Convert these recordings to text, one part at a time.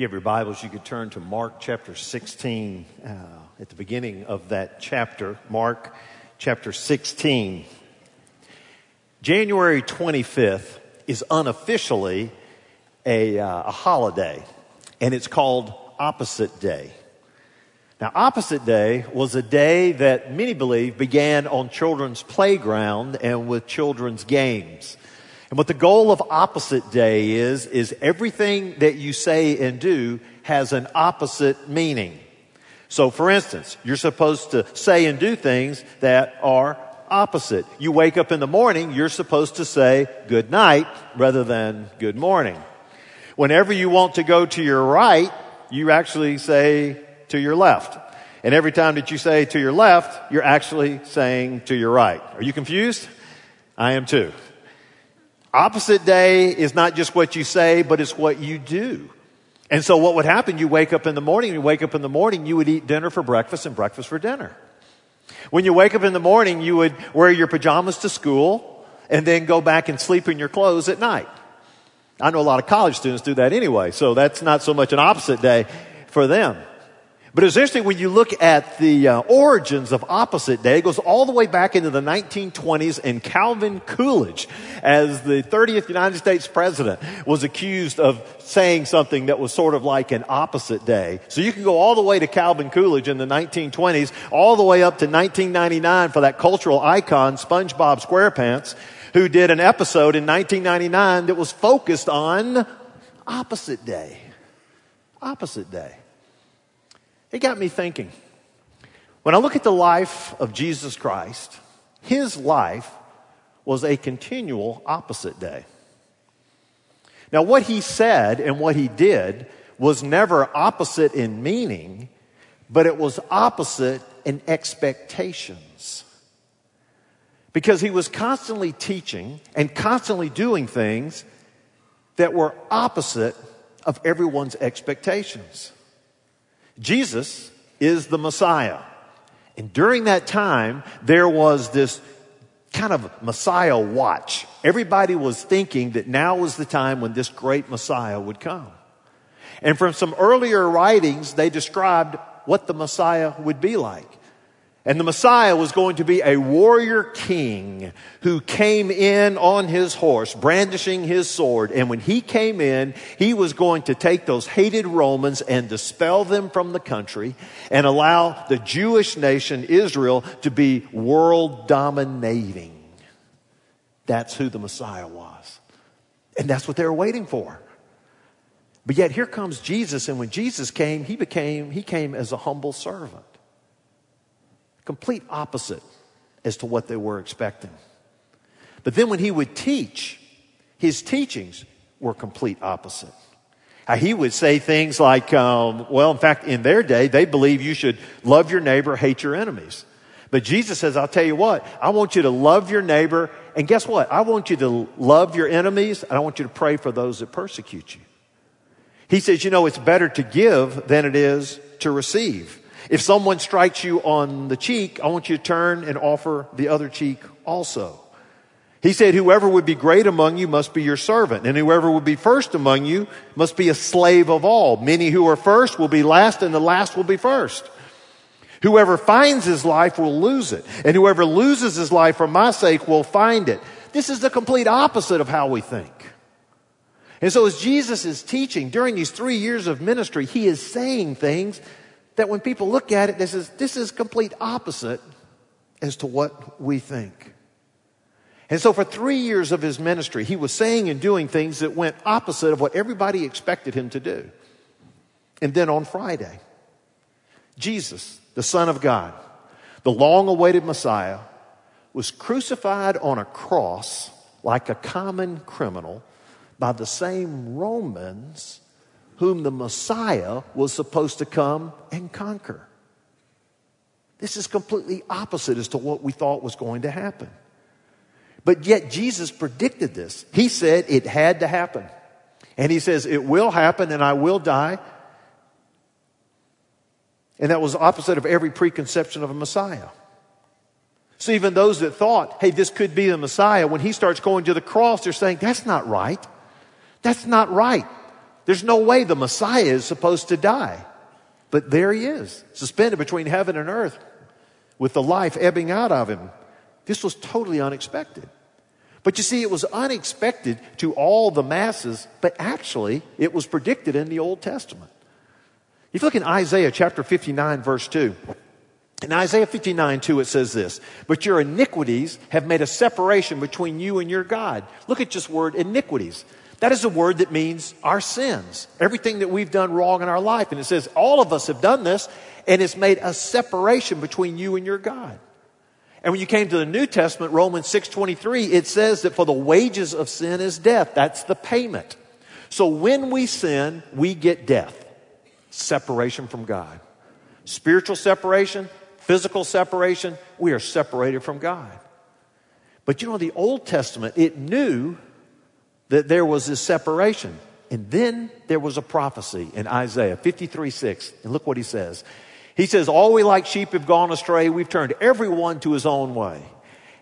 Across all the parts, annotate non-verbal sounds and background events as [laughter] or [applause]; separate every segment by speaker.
Speaker 1: you have your Bibles, you could turn to Mark chapter 16 uh, at the beginning of that chapter. Mark chapter 16. January 25th is unofficially a, uh, a holiday, and it's called Opposite Day. Now, Opposite Day was a day that many believe began on children's playground and with children's games. And what the goal of opposite day is, is everything that you say and do has an opposite meaning. So for instance, you're supposed to say and do things that are opposite. You wake up in the morning, you're supposed to say good night rather than good morning. Whenever you want to go to your right, you actually say to your left. And every time that you say to your left, you're actually saying to your right. Are you confused? I am too. Opposite day is not just what you say, but it's what you do. And so what would happen? You wake up in the morning, you wake up in the morning, you would eat dinner for breakfast and breakfast for dinner. When you wake up in the morning, you would wear your pajamas to school and then go back and sleep in your clothes at night. I know a lot of college students do that anyway, so that's not so much an opposite day for them. But it's interesting when you look at the uh, origins of opposite day, it goes all the way back into the 1920s and Calvin Coolidge, as the 30th United States president, was accused of saying something that was sort of like an opposite day. So you can go all the way to Calvin Coolidge in the 1920s, all the way up to 1999 for that cultural icon, SpongeBob SquarePants, who did an episode in 1999 that was focused on opposite day. Opposite day. It got me thinking. When I look at the life of Jesus Christ, his life was a continual opposite day. Now, what he said and what he did was never opposite in meaning, but it was opposite in expectations. Because he was constantly teaching and constantly doing things that were opposite of everyone's expectations. Jesus is the Messiah. And during that time, there was this kind of Messiah watch. Everybody was thinking that now was the time when this great Messiah would come. And from some earlier writings, they described what the Messiah would be like. And the Messiah was going to be a warrior king who came in on his horse, brandishing his sword. And when he came in, he was going to take those hated Romans and dispel them from the country and allow the Jewish nation, Israel, to be world dominating. That's who the Messiah was. And that's what they were waiting for. But yet here comes Jesus, and when Jesus came, he became, he came as a humble servant complete opposite as to what they were expecting. But then when he would teach, his teachings were complete opposite. he would say things like, um, well, in fact, in their day, they believe you should love your neighbor, hate your enemies. But Jesus says, I'll tell you what, I want you to love your neighbor, and guess what? I want you to love your enemies, and I want you to pray for those that persecute you. He says, you know, it's better to give than it is to receive. If someone strikes you on the cheek, I want you to turn and offer the other cheek also. He said, whoever would be great among you must be your servant, and whoever would be first among you must be a slave of all. Many who are first will be last, and the last will be first. Whoever finds his life will lose it, and whoever loses his life for my sake will find it. This is the complete opposite of how we think. And so as Jesus is teaching during these three years of ministry, he is saying things that when people look at it, this is, this is complete opposite as to what we think. And so for three years of his ministry, he was saying and doing things that went opposite of what everybody expected him to do. And then on Friday, Jesus, the Son of God, the long awaited Messiah, was crucified on a cross like a common criminal by the same Romans whom the Messiah was supposed to come and conquer. This is completely opposite as to what we thought was going to happen. But yet Jesus predicted this. He said it had to happen. And he says, it will happen and I will die. And that was opposite of every preconception of a Messiah. So even those that thought, hey, this could be the Messiah, when he starts going to the cross, they're saying, that's not right. That's not right. There's no way the Messiah is supposed to die. But there he is, suspended between heaven and earth with the life ebbing out of him. This was totally unexpected. But you see, it was unexpected to all the masses, but actually, it was predicted in the Old Testament. If you look in Isaiah chapter 59, verse 2, in Isaiah 59, 2, it says this, but your iniquities have made a separation between you and your God. Look at just word iniquities. That is a word that means our sins, everything that we've done wrong in our life. And it says all of us have done this, and it's made a separation between you and your God. And when you came to the New Testament, Romans 6:23, it says that for the wages of sin is death. That's the payment. So when we sin, we get death. Separation from God. Spiritual separation, physical separation, we are separated from God. But you know, the Old Testament, it knew that there was this separation. And then there was a prophecy in Isaiah 53 6. And look what he says. He says, All we like sheep have gone astray. We've turned everyone to his own way.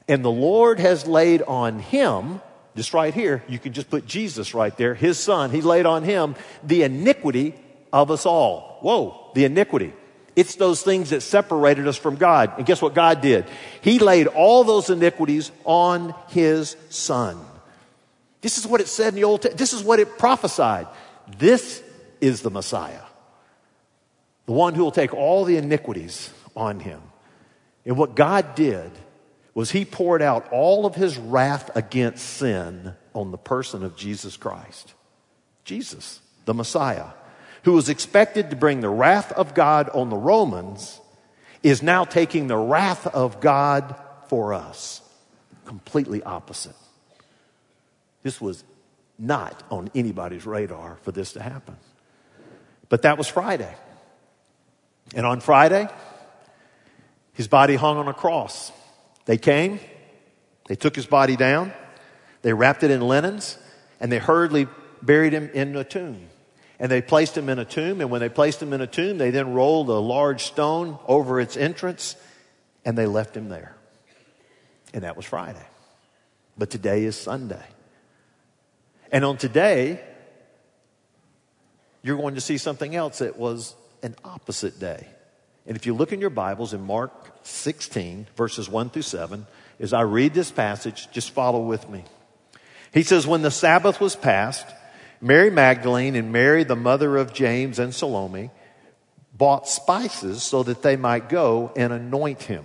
Speaker 1: And the Lord has laid on him, just right here, you can just put Jesus right there, his son, he laid on him the iniquity of us all. Whoa, the iniquity. It's those things that separated us from God. And guess what God did? He laid all those iniquities on his son. This is what it said in the Old Testament. This is what it prophesied. This is the Messiah the one who will take all the iniquities on him. And what God did was he poured out all of his wrath against sin on the person of Jesus Christ. Jesus, the Messiah, who was expected to bring the wrath of God on the Romans, is now taking the wrath of God for us. Completely opposite. This was not on anybody's radar for this to happen. But that was Friday. And on Friday, his body hung on a cross. They came, they took his body down, they wrapped it in linens, and they hurriedly buried him in a tomb. And they placed him in a tomb, and when they placed him in a tomb, they then rolled a large stone over its entrance, and they left him there. And that was Friday. But today is Sunday. And on today, you're going to see something else that was an opposite day. And if you look in your Bibles in Mark 16, verses 1 through 7, as I read this passage, just follow with me. He says, When the Sabbath was passed, Mary Magdalene and Mary, the mother of James and Salome, bought spices so that they might go and anoint him.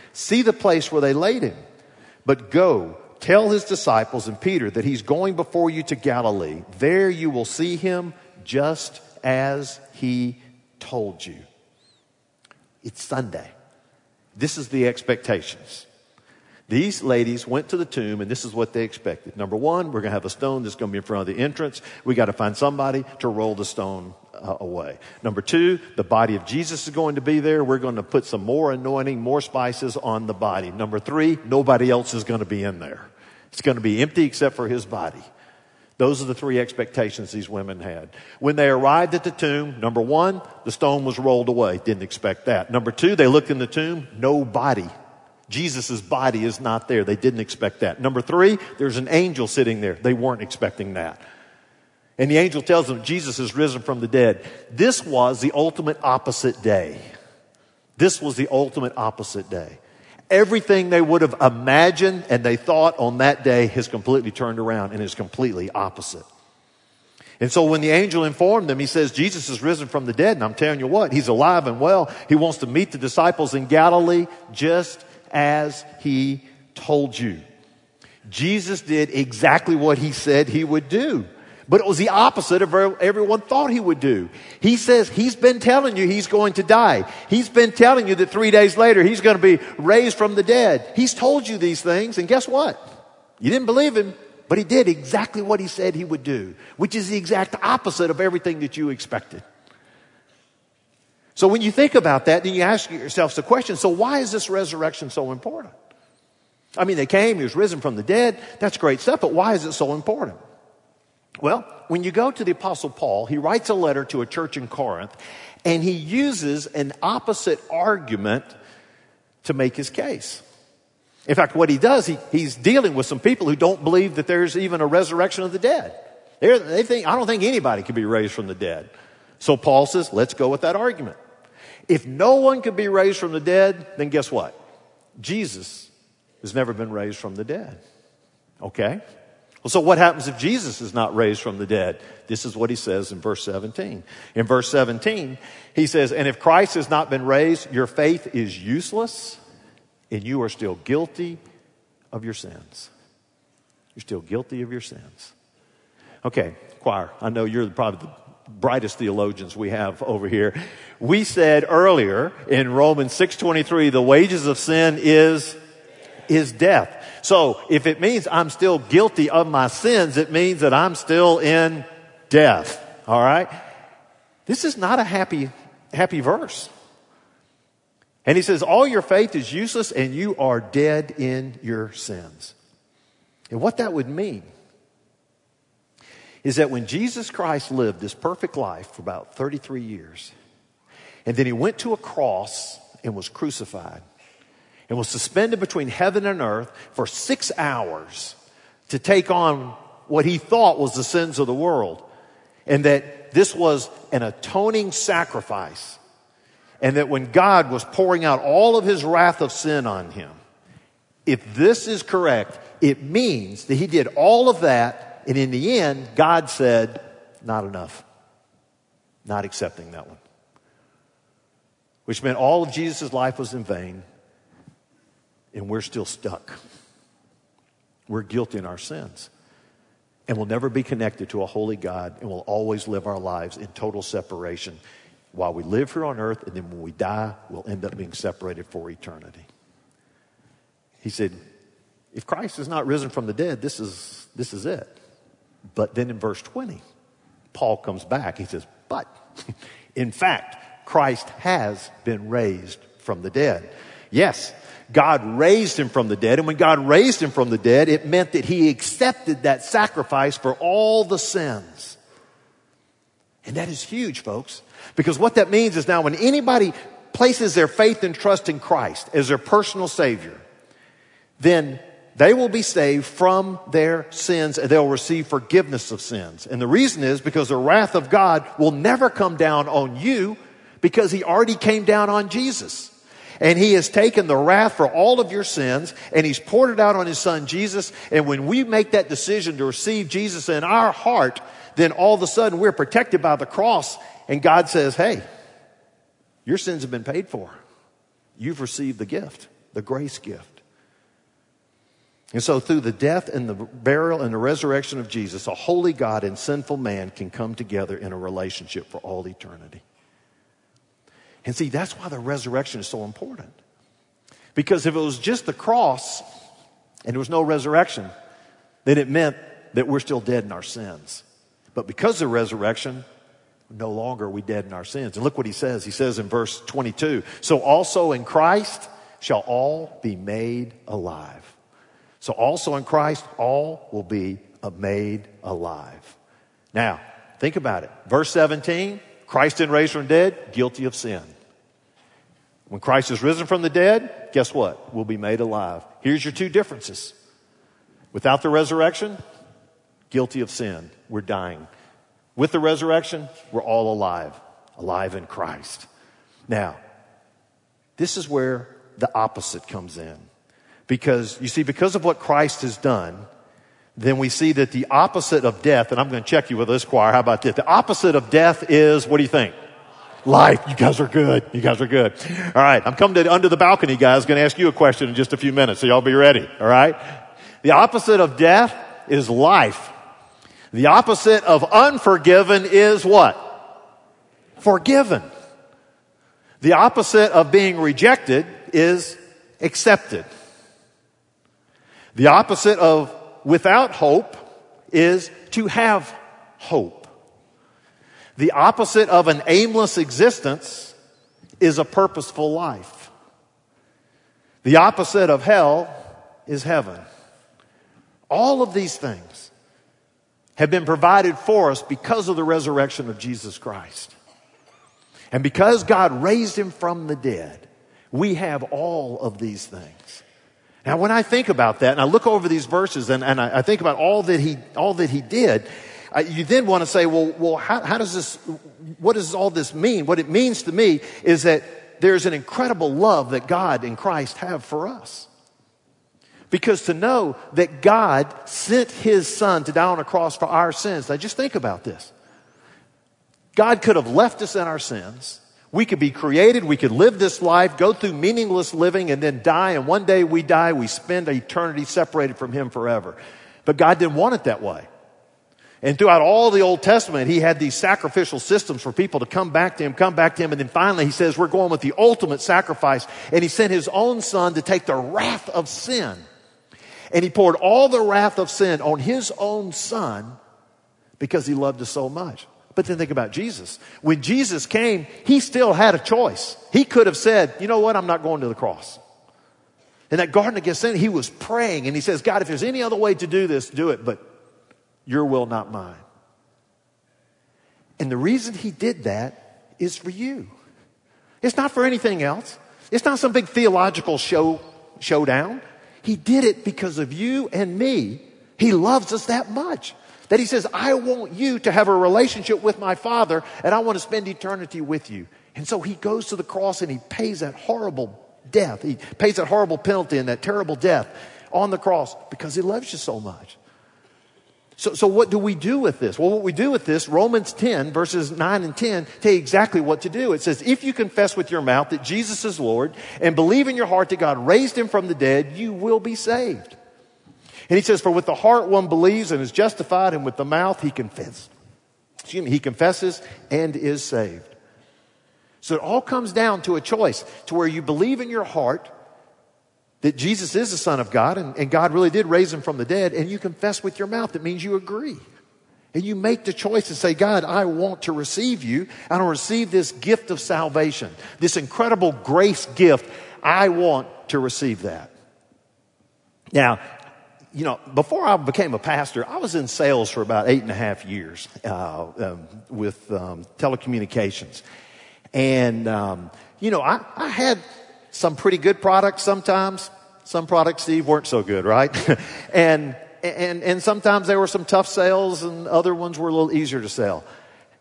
Speaker 1: See the place where they laid him. But go, tell his disciples and Peter that he's going before you to Galilee. There you will see him just as he told you. It's Sunday. This is the expectations. These ladies went to the tomb, and this is what they expected. Number one, we're going to have a stone that's going to be in front of the entrance. We got to find somebody to roll the stone uh, away. Number two, the body of Jesus is going to be there. We're going to put some more anointing, more spices on the body. Number three, nobody else is going to be in there. It's going to be empty except for his body. Those are the three expectations these women had. When they arrived at the tomb, number one, the stone was rolled away. Didn't expect that. Number two, they looked in the tomb, no body. Jesus' body is not there. They didn't expect that. Number three, there's an angel sitting there. They weren't expecting that. And the angel tells them Jesus is risen from the dead. This was the ultimate opposite day. This was the ultimate opposite day. Everything they would have imagined and they thought on that day has completely turned around and is completely opposite. And so when the angel informed them, he says, Jesus is risen from the dead. And I'm telling you what, he's alive and well. He wants to meet the disciples in Galilee just as he told you. Jesus did exactly what he said he would do. But it was the opposite of everyone thought he would do. He says he's been telling you he's going to die. He's been telling you that three days later he's going to be raised from the dead. He's told you these things, and guess what? You didn't believe him, But he did exactly what he said he would do, which is the exact opposite of everything that you expected. So when you think about that, then you ask yourself the question, so why is this resurrection so important? I mean, they came, he was risen from the dead. That's great stuff, but why is it so important? Well, when you go to the apostle Paul, he writes a letter to a church in Corinth and he uses an opposite argument to make his case. In fact, what he does, he, he's dealing with some people who don't believe that there's even a resurrection of the dead. They're, they think, I don't think anybody could be raised from the dead. So Paul says, let's go with that argument. If no one could be raised from the dead, then guess what? Jesus has never been raised from the dead. Okay? Well, so what happens if Jesus is not raised from the dead? This is what he says in verse 17. In verse 17, he says, And if Christ has not been raised, your faith is useless and you are still guilty of your sins. You're still guilty of your sins. Okay, choir, I know you're probably the brightest theologians we have over here. We said earlier in Romans 6:23 the wages of sin is is death. So if it means I'm still guilty of my sins, it means that I'm still in death. All right? This is not a happy, happy verse. And he says, all your faith is useless and you are dead in your sins. And what that would mean is that when Jesus Christ lived this perfect life for about 33 years, and then he went to a cross and was crucified, and was suspended between heaven and earth for six hours to take on what he thought was the sins of the world. And that this was an atoning sacrifice. And that when God was pouring out all of his wrath of sin on him, if this is correct, it means that he did all of that. And in the end, God said, not enough. Not accepting that one. Which meant all of Jesus' life was in vain and we're still stuck. We're guilty in our sins. And we'll never be connected to a holy God, and we'll always live our lives in total separation while we live here on earth, and then when we die, we'll end up being separated for eternity. He said, if Christ is not risen from the dead, this is, this is it. But then in verse 20, Paul comes back. He says, but [laughs] in fact, Christ has been raised from the dead. Yes, God raised him from the dead. And when God raised him from the dead, it meant that he accepted that sacrifice for all the sins. And that is huge, folks. Because what that means is now when anybody places their faith and trust in Christ as their personal Savior, then they will be saved from their sins and they'll receive forgiveness of sins. And the reason is because the wrath of God will never come down on you because He already came down on Jesus. And he has taken the wrath for all of your sins and he's poured it out on his son Jesus. And when we make that decision to receive Jesus in our heart, then all of a sudden we're protected by the cross and God says, Hey, your sins have been paid for. You've received the gift, the grace gift. And so, through the death and the burial and the resurrection of Jesus, a holy God and sinful man can come together in a relationship for all eternity. And see, that's why the resurrection is so important. Because if it was just the cross and there was no resurrection, then it meant that we're still dead in our sins. But because of the resurrection, no longer are we dead in our sins. And look what he says. He says in verse 22 So also in Christ shall all be made alive. So also in Christ, all will be made alive. Now, think about it. Verse 17 Christ didn't raise from the dead, guilty of sin. When Christ is risen from the dead, guess what? We'll be made alive. Here's your two differences. Without the resurrection, guilty of sin. We're dying. With the resurrection, we're all alive, alive in Christ. Now, this is where the opposite comes in. Because, you see, because of what Christ has done, then we see that the opposite of death, and I'm going to check you with this choir. How about this? The opposite of death is, what do you think? Life. You guys are good. You guys are good. All right. I'm coming to under the balcony, guys. Going to ask you a question in just a few minutes. So y'all be ready. All right. The opposite of death is life. The opposite of unforgiven is what? Forgiven. The opposite of being rejected is accepted. The opposite of without hope is to have hope. The opposite of an aimless existence is a purposeful life. The opposite of hell is heaven. All of these things have been provided for us because of the resurrection of Jesus Christ. And because God raised him from the dead, we have all of these things. Now, when I think about that and I look over these verses and, and I, I think about all that he, all that he did, I, you then want to say, well, well, how, how does this, what does all this mean? What it means to me is that there's an incredible love that God and Christ have for us. Because to know that God sent his son to die on a cross for our sins, now just think about this. God could have left us in our sins. We could be created, we could live this life, go through meaningless living, and then die, and one day we die, we spend eternity separated from him forever. But God didn't want it that way. And throughout all the Old Testament, he had these sacrificial systems for people to come back to him, come back to him. And then finally he says, we're going with the ultimate sacrifice. And he sent his own son to take the wrath of sin. And he poured all the wrath of sin on his own son because he loved us so much. But then think about Jesus. When Jesus came, he still had a choice. He could have said, you know what? I'm not going to the cross. In that Garden of Gethsemane, he was praying and he says, God, if there's any other way to do this, do it. But your will, not mine. And the reason he did that is for you. It's not for anything else. It's not some big theological show, showdown. He did it because of you and me. He loves us that much that he says, I want you to have a relationship with my father and I want to spend eternity with you. And so he goes to the cross and he pays that horrible death. He pays that horrible penalty and that terrible death on the cross because he loves you so much. So, so what do we do with this? Well, what we do with this, Romans 10 verses 9 and 10 tell you exactly what to do. It says, if you confess with your mouth that Jesus is Lord and believe in your heart that God raised him from the dead, you will be saved. And he says, for with the heart one believes and is justified and with the mouth he confesses. Excuse me, he confesses and is saved. So it all comes down to a choice to where you believe in your heart that Jesus is the Son of God and, and God really did raise him from the dead, and you confess with your mouth. That means you agree. And you make the choice to say, God, I want to receive you. I want to receive this gift of salvation, this incredible grace gift. I want to receive that. Now, you know, before I became a pastor, I was in sales for about eight and a half years uh, um, with um, telecommunications. And, um, you know, I, I had some pretty good products sometimes. Some products, Steve, weren't so good, right? [laughs] and, and, and sometimes there were some tough sales and other ones were a little easier to sell.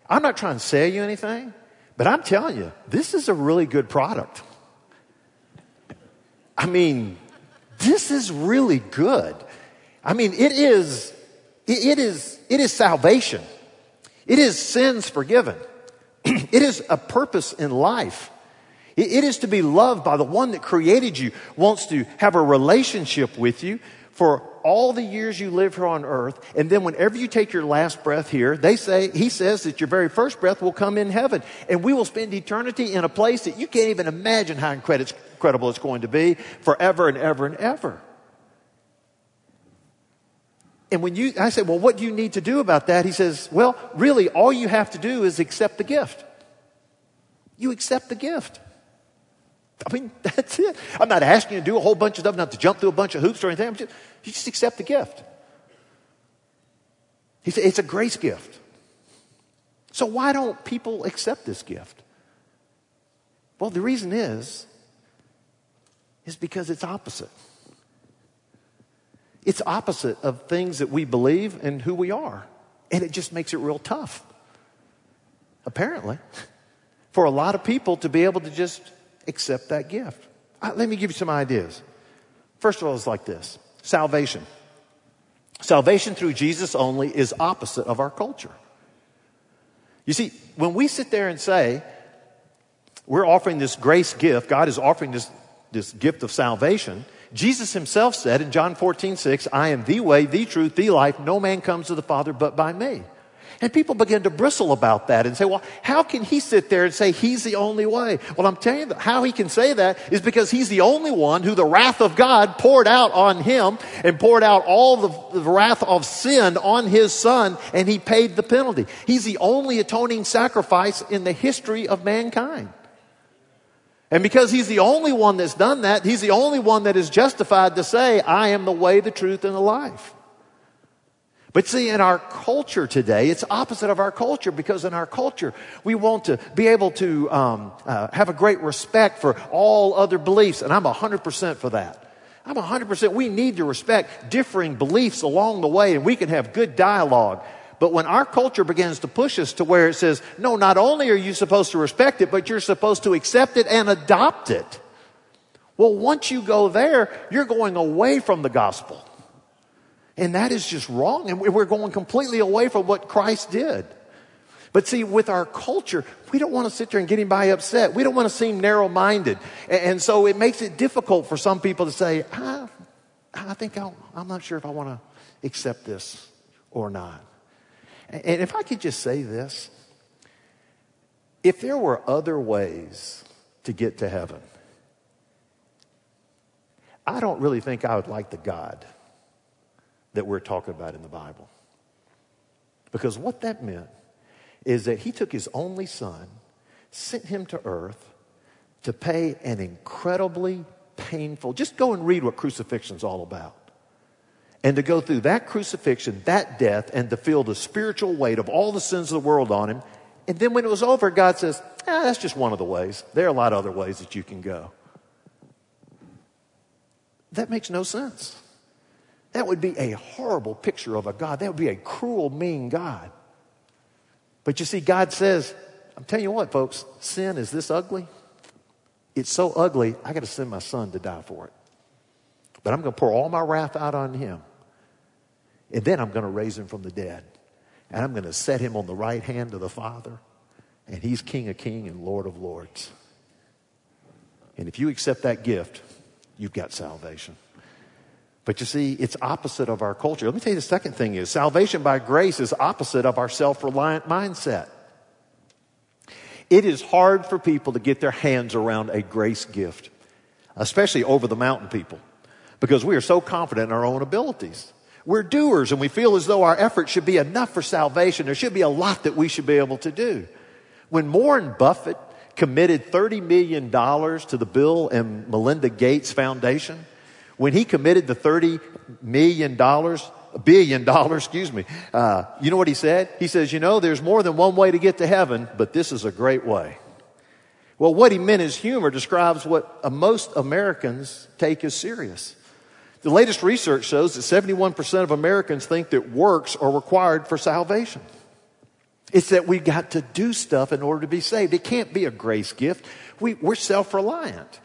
Speaker 1: I'm not trying to sell you anything, but I'm telling you, this is a really good product. I mean, this is really good. I mean, it is, it is, it is salvation. It is sins forgiven. [clears throat] it is a purpose in life. It is to be loved by the one that created you, wants to have a relationship with you for all the years you live here on earth. And then whenever you take your last breath here, they say, he says that your very first breath will come in heaven. And we will spend eternity in a place that you can't even imagine how incredible it's going to be forever and ever and ever. And when you, I say, well, what do you need to do about that? He says, well, really, all you have to do is accept the gift. You accept the gift. I mean, [laughs] that's it. I'm not asking you to do a whole bunch of stuff, not to jump through a bunch of hoops or anything. Just, you just accept the gift. He said, it's a grace gift. So why don't people accept this gift? Well, the reason is, is because it's opposite. It's opposite of things that we believe and who we are. And it just makes it real tough. Apparently. [laughs] For a lot of people to be able to just accept that gift. Uh, let me give you some ideas. First of all, it's like this salvation. Salvation through Jesus only is opposite of our culture. You see, when we sit there and say, we're offering this grace gift, God is offering this, this gift of salvation, Jesus himself said in John 14, 6, I am the way, the truth, the life. No man comes to the Father but by me. And people begin to bristle about that and say, well, how can he sit there and say he's the only way? Well, I'm telling you how he can say that is because he's the only one who the wrath of God poured out on him and poured out all the, wrath of sin on his son and he paid the penalty. He's the only atoning sacrifice in the history of mankind. And because he's the only one that's done that, he's the only one that is justified to say, I am the way, the truth, and the life. But see, in our culture today, it's opposite of our culture because in our culture, we want to be able to um, uh, have a great respect for all other beliefs, and I'm 100% for that. I'm 100%. We need to respect differing beliefs along the way, and we can have good dialogue. But when our culture begins to push us to where it says, no, not only are you supposed to respect it, but you're supposed to accept it and adopt it. Well, once you go there, you're going away from the gospel. And that is just wrong. And we're going completely away from what Christ did. But see, with our culture, we don't want to sit there and get anybody upset. We don't want to seem narrow minded. And so it makes it difficult for some people to say, ah, I think i am not sure if I want to accept this or not. And if I could just say this if there were other ways to get to heaven, I don't really think I would like the God that we're talking about in the Bible. Because what that meant is that he took his only son, sent him to earth to pay an incredibly painful, just go and read what crucifixion's all about. And to go through that crucifixion, that death, and to feel the spiritual weight of all the sins of the world on him. And then when it was over, God says, ah, that's just one of the ways. There are a lot of other ways that you can go. That makes no sense. That would be a horrible picture of a God. That would be a cruel, mean God. But you see, God says, I'm telling you what, folks, sin is this ugly. It's so ugly, I got to send my son to die for it. But I'm going to pour all my wrath out on him. And then I'm going to raise him from the dead. And I'm going to set him on the right hand of the Father. And he's King of Kings and Lord of Lords. And if you accept that gift, you've got salvation. But you see, it's opposite of our culture. Let me tell you the second thing is salvation by grace is opposite of our self-reliant mindset. It is hard for people to get their hands around a grace gift, especially over the mountain people, because we are so confident in our own abilities. We're doers and we feel as though our effort should be enough for salvation. There should be a lot that we should be able to do. When Warren Buffett committed $30 million to the Bill and Melinda Gates Foundation, when he committed the $30 million, billion dollars, excuse me, uh, you know what he said? He says, you know, there's more than one way to get to heaven, but this is a great way. Well, what he meant as humor describes what most Americans take as serious. The latest research shows that 71% of Americans think that works are required for salvation. It's that we've got to do stuff in order to be saved. It can't be a grace gift. We, we're self-reliant.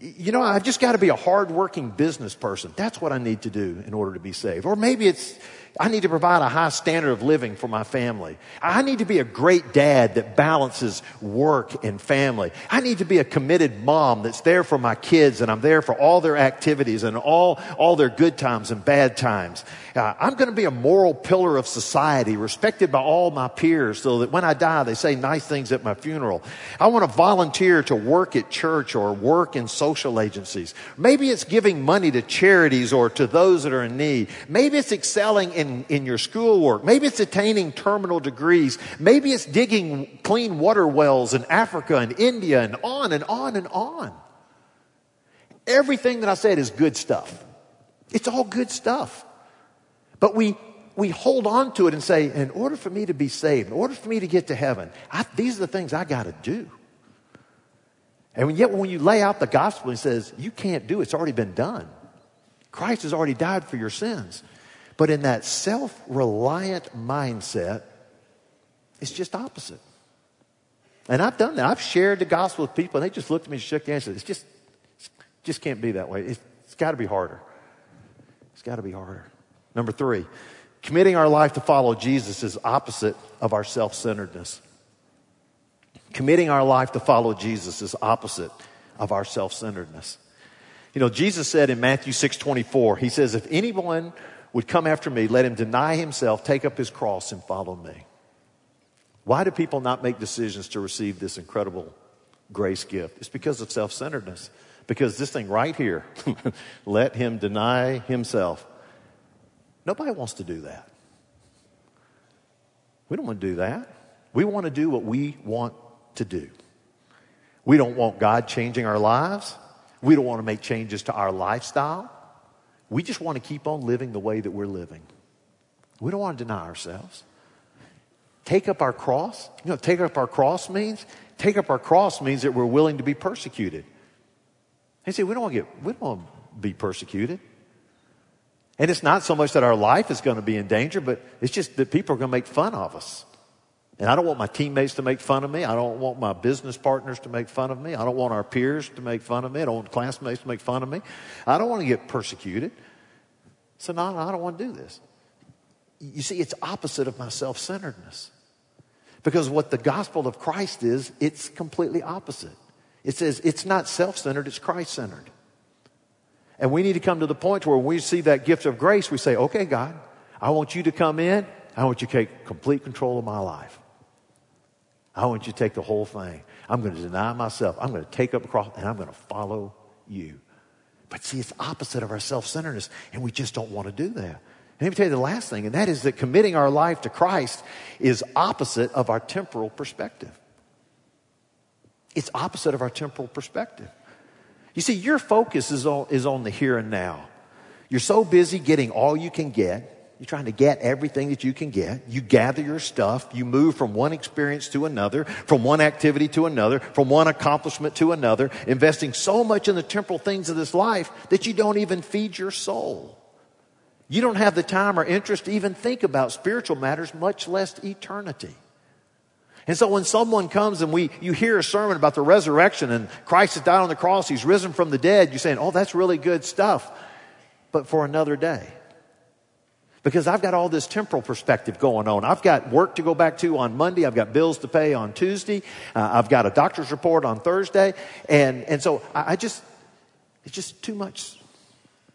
Speaker 1: You know, I've just got to be a hardworking business person. That's what I need to do in order to be saved. Or maybe it's I need to provide a high standard of living for my family. I need to be a great dad that balances work and family. I need to be a committed mom that's there for my kids and I'm there for all their activities and all, all their good times and bad times. Uh, I'm going to be a moral pillar of society, respected by all my peers so that when I die, they say nice things at my funeral. I want to volunteer to work at church or work in social agencies. Maybe it's giving money to charities or to those that are in need. Maybe it's excelling in in, in your schoolwork. Maybe it's attaining terminal degrees. Maybe it's digging clean water wells in Africa and India and on and on and on. Everything that I said is good stuff. It's all good stuff. But we, we hold on to it and say, in order for me to be saved, in order for me to get to heaven, I, these are the things I got to do. And yet, when you lay out the gospel, it says, you can't do it. It's already been done. Christ has already died for your sins. But in that self reliant mindset, it's just opposite. And I've done that. I've shared the gospel with people, and they just looked at me and shook their heads It's just, just can't be that way. it's, it's got to be harder. It's got to be harder. Number three, committing our life to follow Jesus is opposite of our self centeredness. Committing our life to follow Jesus is opposite of our self centeredness. You know, Jesus said in Matthew 6 24, He says, If anyone would come after me, let him deny himself, take up his cross, and follow me. Why do people not make decisions to receive this incredible grace gift? It's because of self centeredness. Because this thing right here, [laughs] let him deny himself. Nobody wants to do that. We don't want to do that. We want to do what we want to do. We don't want God changing our lives. We don't want to make changes to our lifestyle. We just want to keep on living the way that we're living. We don't want to deny ourselves. Take up our cross. You know, take up our cross means? Take up our cross means that we're willing to be persecuted. He said, we don't want to get, we don't want to be persecuted. And it's not so much that our life is going to be in danger, but it's just that people are going to make fun of us. And I don't want my teammates to make fun of me. I don't want my business partners to make fun of me. I don't want our peers to make fun of me. I don't want classmates to make fun of me. I don't want to get persecuted. So, no, I don't want to do this. You see, it's opposite of my self centeredness. Because what the gospel of Christ is, it's completely opposite. It says it's not self centered, it's Christ centered. And we need to come to the point where we see that gift of grace, we say, okay, God, I want you to come in. I want you to take complete control of my life. I want you to take the whole thing. I'm going to deny myself. I'm going to take up a cross and I'm going to follow you. But see, it's opposite of our self centeredness, and we just don't want to do that. And let me tell you the last thing, and that is that committing our life to Christ is opposite of our temporal perspective. It's opposite of our temporal perspective. You see, your focus is on, is on the here and now. You're so busy getting all you can get. You're trying to get everything that you can get. You gather your stuff. You move from one experience to another, from one activity to another, from one accomplishment to another, investing so much in the temporal things of this life that you don't even feed your soul. You don't have the time or interest to even think about spiritual matters, much less eternity. And so when someone comes and we, you hear a sermon about the resurrection and Christ has died on the cross, he's risen from the dead, you're saying, oh, that's really good stuff, but for another day. Because I've got all this temporal perspective going on. I've got work to go back to on Monday. I've got bills to pay on Tuesday. Uh, I've got a doctor's report on Thursday. And, and so I, I just, it's just too much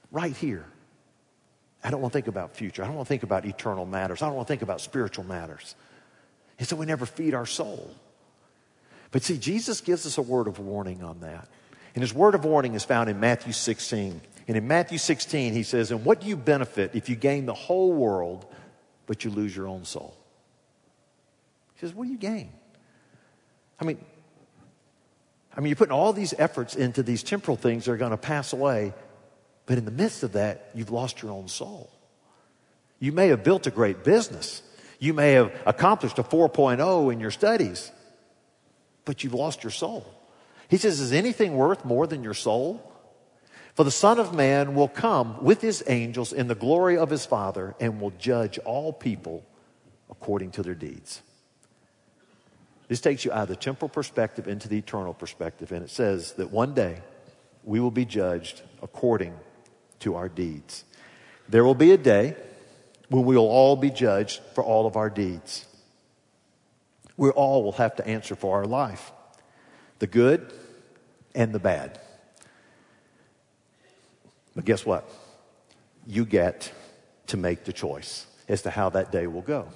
Speaker 1: right here. I don't want to think about future. I don't want to think about eternal matters. I don't want to think about spiritual matters. And so we never feed our soul. But see, Jesus gives us a word of warning on that. And his word of warning is found in Matthew 16. And in Matthew 16, he says, And what do you benefit if you gain the whole world, but you lose your own soul? He says, What do you gain? I mean, I mean, you're putting all these efforts into these temporal things that are going to pass away, but in the midst of that, you've lost your own soul. You may have built a great business. You may have accomplished a 4.0 in your studies, but you've lost your soul. He says, Is anything worth more than your soul? For the Son of Man will come with his angels in the glory of his Father and will judge all people according to their deeds. This takes you out of the temporal perspective into the eternal perspective. And it says that one day we will be judged according to our deeds. There will be a day when we will all be judged for all of our deeds. We all will have to answer for our life the good and the bad. But guess what? You get to make the choice as to how that day will go.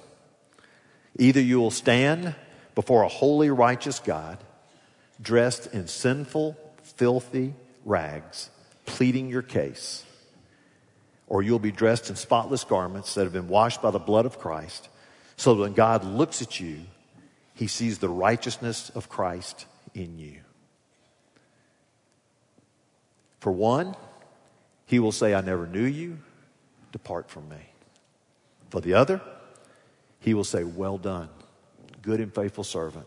Speaker 1: Either you will stand before a holy, righteous God dressed in sinful, filthy rags, pleading your case, or you'll be dressed in spotless garments that have been washed by the blood of Christ, so that when God looks at you, he sees the righteousness of Christ in you. For one, he will say, I never knew you. Depart from me. For the other, he will say, Well done, good and faithful servant.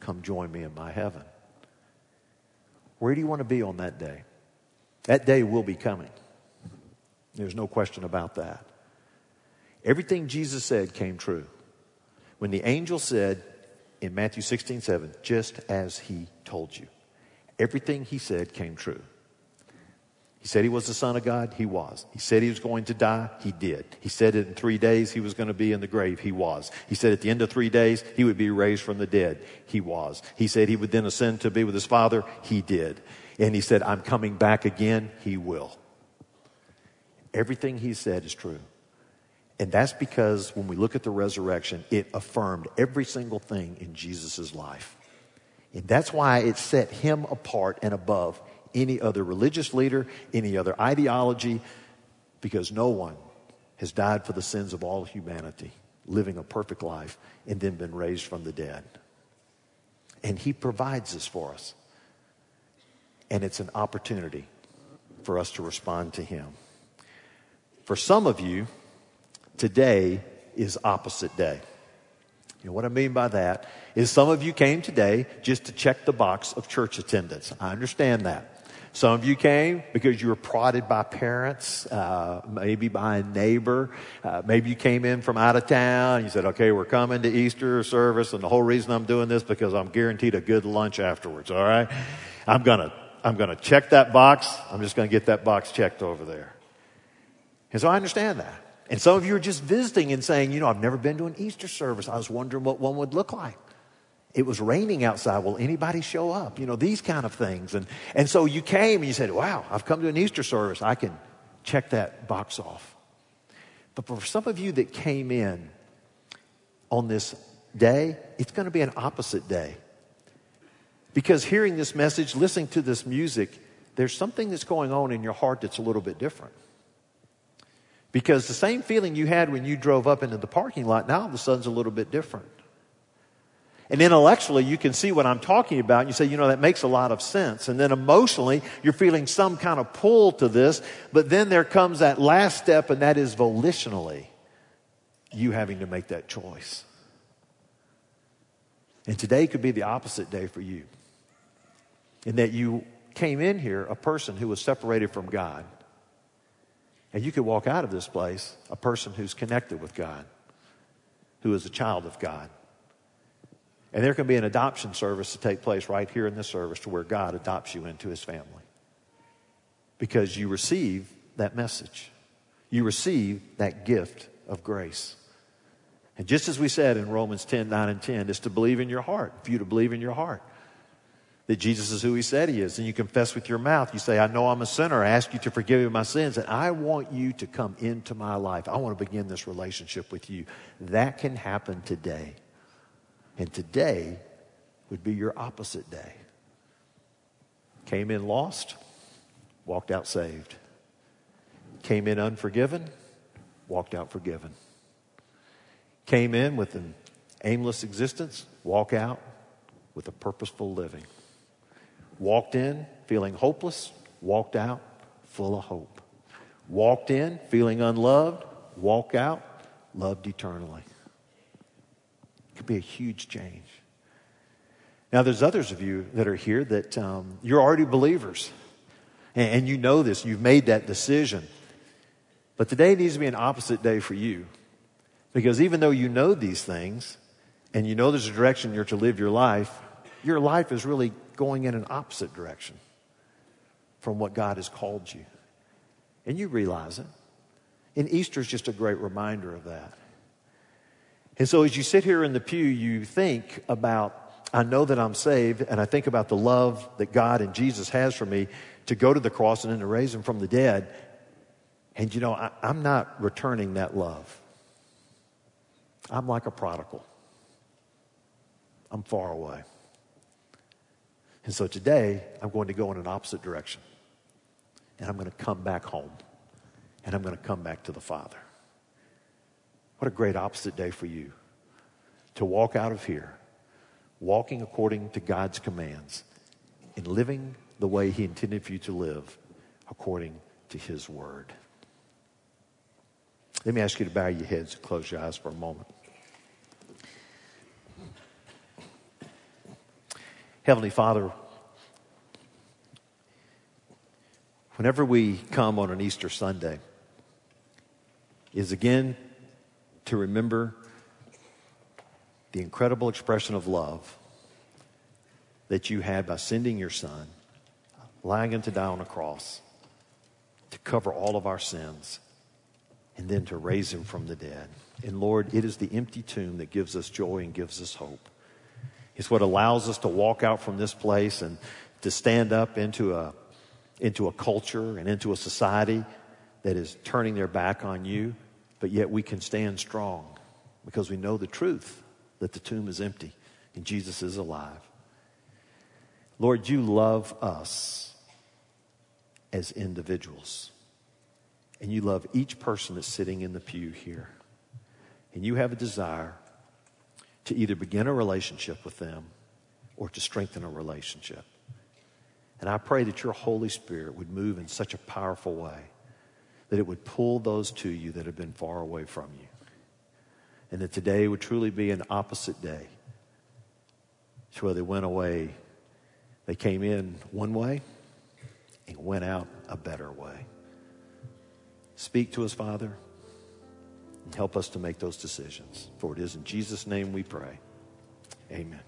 Speaker 1: Come join me in my heaven. Where do you want to be on that day? That day will be coming. There's no question about that. Everything Jesus said came true. When the angel said in Matthew 16, 7, just as he told you, everything he said came true. He said he was the Son of God. He was. He said he was going to die. He did. He said in three days he was going to be in the grave. He was. He said at the end of three days he would be raised from the dead. He was. He said he would then ascend to be with his Father. He did. And he said, I'm coming back again. He will. Everything he said is true. And that's because when we look at the resurrection, it affirmed every single thing in Jesus' life. And that's why it set him apart and above any other religious leader, any other ideology, because no one has died for the sins of all humanity, living a perfect life, and then been raised from the dead. And he provides this for us. And it's an opportunity for us to respond to him. For some of you, today is opposite day. You know what I mean by that is some of you came today just to check the box of church attendance. I understand that. Some of you came because you were prodded by parents, uh, maybe by a neighbor. Uh, maybe you came in from out of town. You said, okay, we're coming to Easter service, and the whole reason I'm doing this because I'm guaranteed a good lunch afterwards, all right? I'm gonna, I'm gonna check that box. I'm just gonna get that box checked over there. And so I understand that. And some of you are just visiting and saying, you know, I've never been to an Easter service. I was wondering what one would look like. It was raining outside. Will anybody show up? You know, these kind of things. And, and so you came and you said, wow, I've come to an Easter service. I can check that box off. But for some of you that came in on this day, it's going to be an opposite day. Because hearing this message, listening to this music, there's something that's going on in your heart that's a little bit different. Because the same feeling you had when you drove up into the parking lot, now all of a sudden is a little bit different. And intellectually, you can see what I'm talking about. And you say, you know, that makes a lot of sense. And then emotionally, you're feeling some kind of pull to this. But then there comes that last step, and that is volitionally you having to make that choice. And today could be the opposite day for you. In that you came in here a person who was separated from God. And you could walk out of this place a person who's connected with God, who is a child of God. And there can be an adoption service to take place right here in this service to where God adopts you into his family. Because you receive that message. You receive that gift of grace. And just as we said in Romans 10, 9 and 10, is to believe in your heart, for you to believe in your heart that Jesus is who he said he is. And you confess with your mouth. You say, I know I'm a sinner. I ask you to forgive me my sins. And I want you to come into my life. I want to begin this relationship with you. That can happen today. And today would be your opposite day. Came in lost, walked out saved. Came in unforgiven, walked out forgiven. Came in with an aimless existence, walk out with a purposeful living. Walked in feeling hopeless, walked out full of hope. Walked in feeling unloved, walk out loved eternally could be a huge change. Now, there's others of you that are here that um, you're already believers, and, and you know this, you've made that decision. But today needs to be an opposite day for you. Because even though you know these things, and you know there's a direction you're to live your life, your life is really going in an opposite direction from what God has called you. And you realize it. And Easter is just a great reminder of that. And so as you sit here in the pew, you think about, I know that I'm saved, and I think about the love that God and Jesus has for me to go to the cross and then to raise him from the dead. And you know, I, I'm not returning that love. I'm like a prodigal. I'm far away. And so today, I'm going to go in an opposite direction. And I'm going to come back home. And I'm going to come back to the Father. What a great opposite day for you to walk out of here, walking according to God's commands and living the way He intended for you to live according to His Word. Let me ask you to bow your heads and close your eyes for a moment. Heavenly Father, whenever we come on an Easter Sunday, is again to remember the incredible expression of love that you had by sending your son, lying him to die on a cross, to cover all of our sins, and then to raise him from the dead. And Lord, it is the empty tomb that gives us joy and gives us hope. It's what allows us to walk out from this place and to stand up into a, into a culture and into a society that is turning their back on you but yet we can stand strong because we know the truth that the tomb is empty and Jesus is alive. Lord, you love us as individuals. And you love each person that's sitting in the pew here. And you have a desire to either begin a relationship with them or to strengthen a relationship. And I pray that your Holy Spirit would move in such a powerful way that it would pull those to you that have been far away from you. And that today would truly be an opposite day. To where they went away, they came in one way and went out a better way. Speak to us, Father, and help us to make those decisions. For it is in Jesus' name we pray. Amen.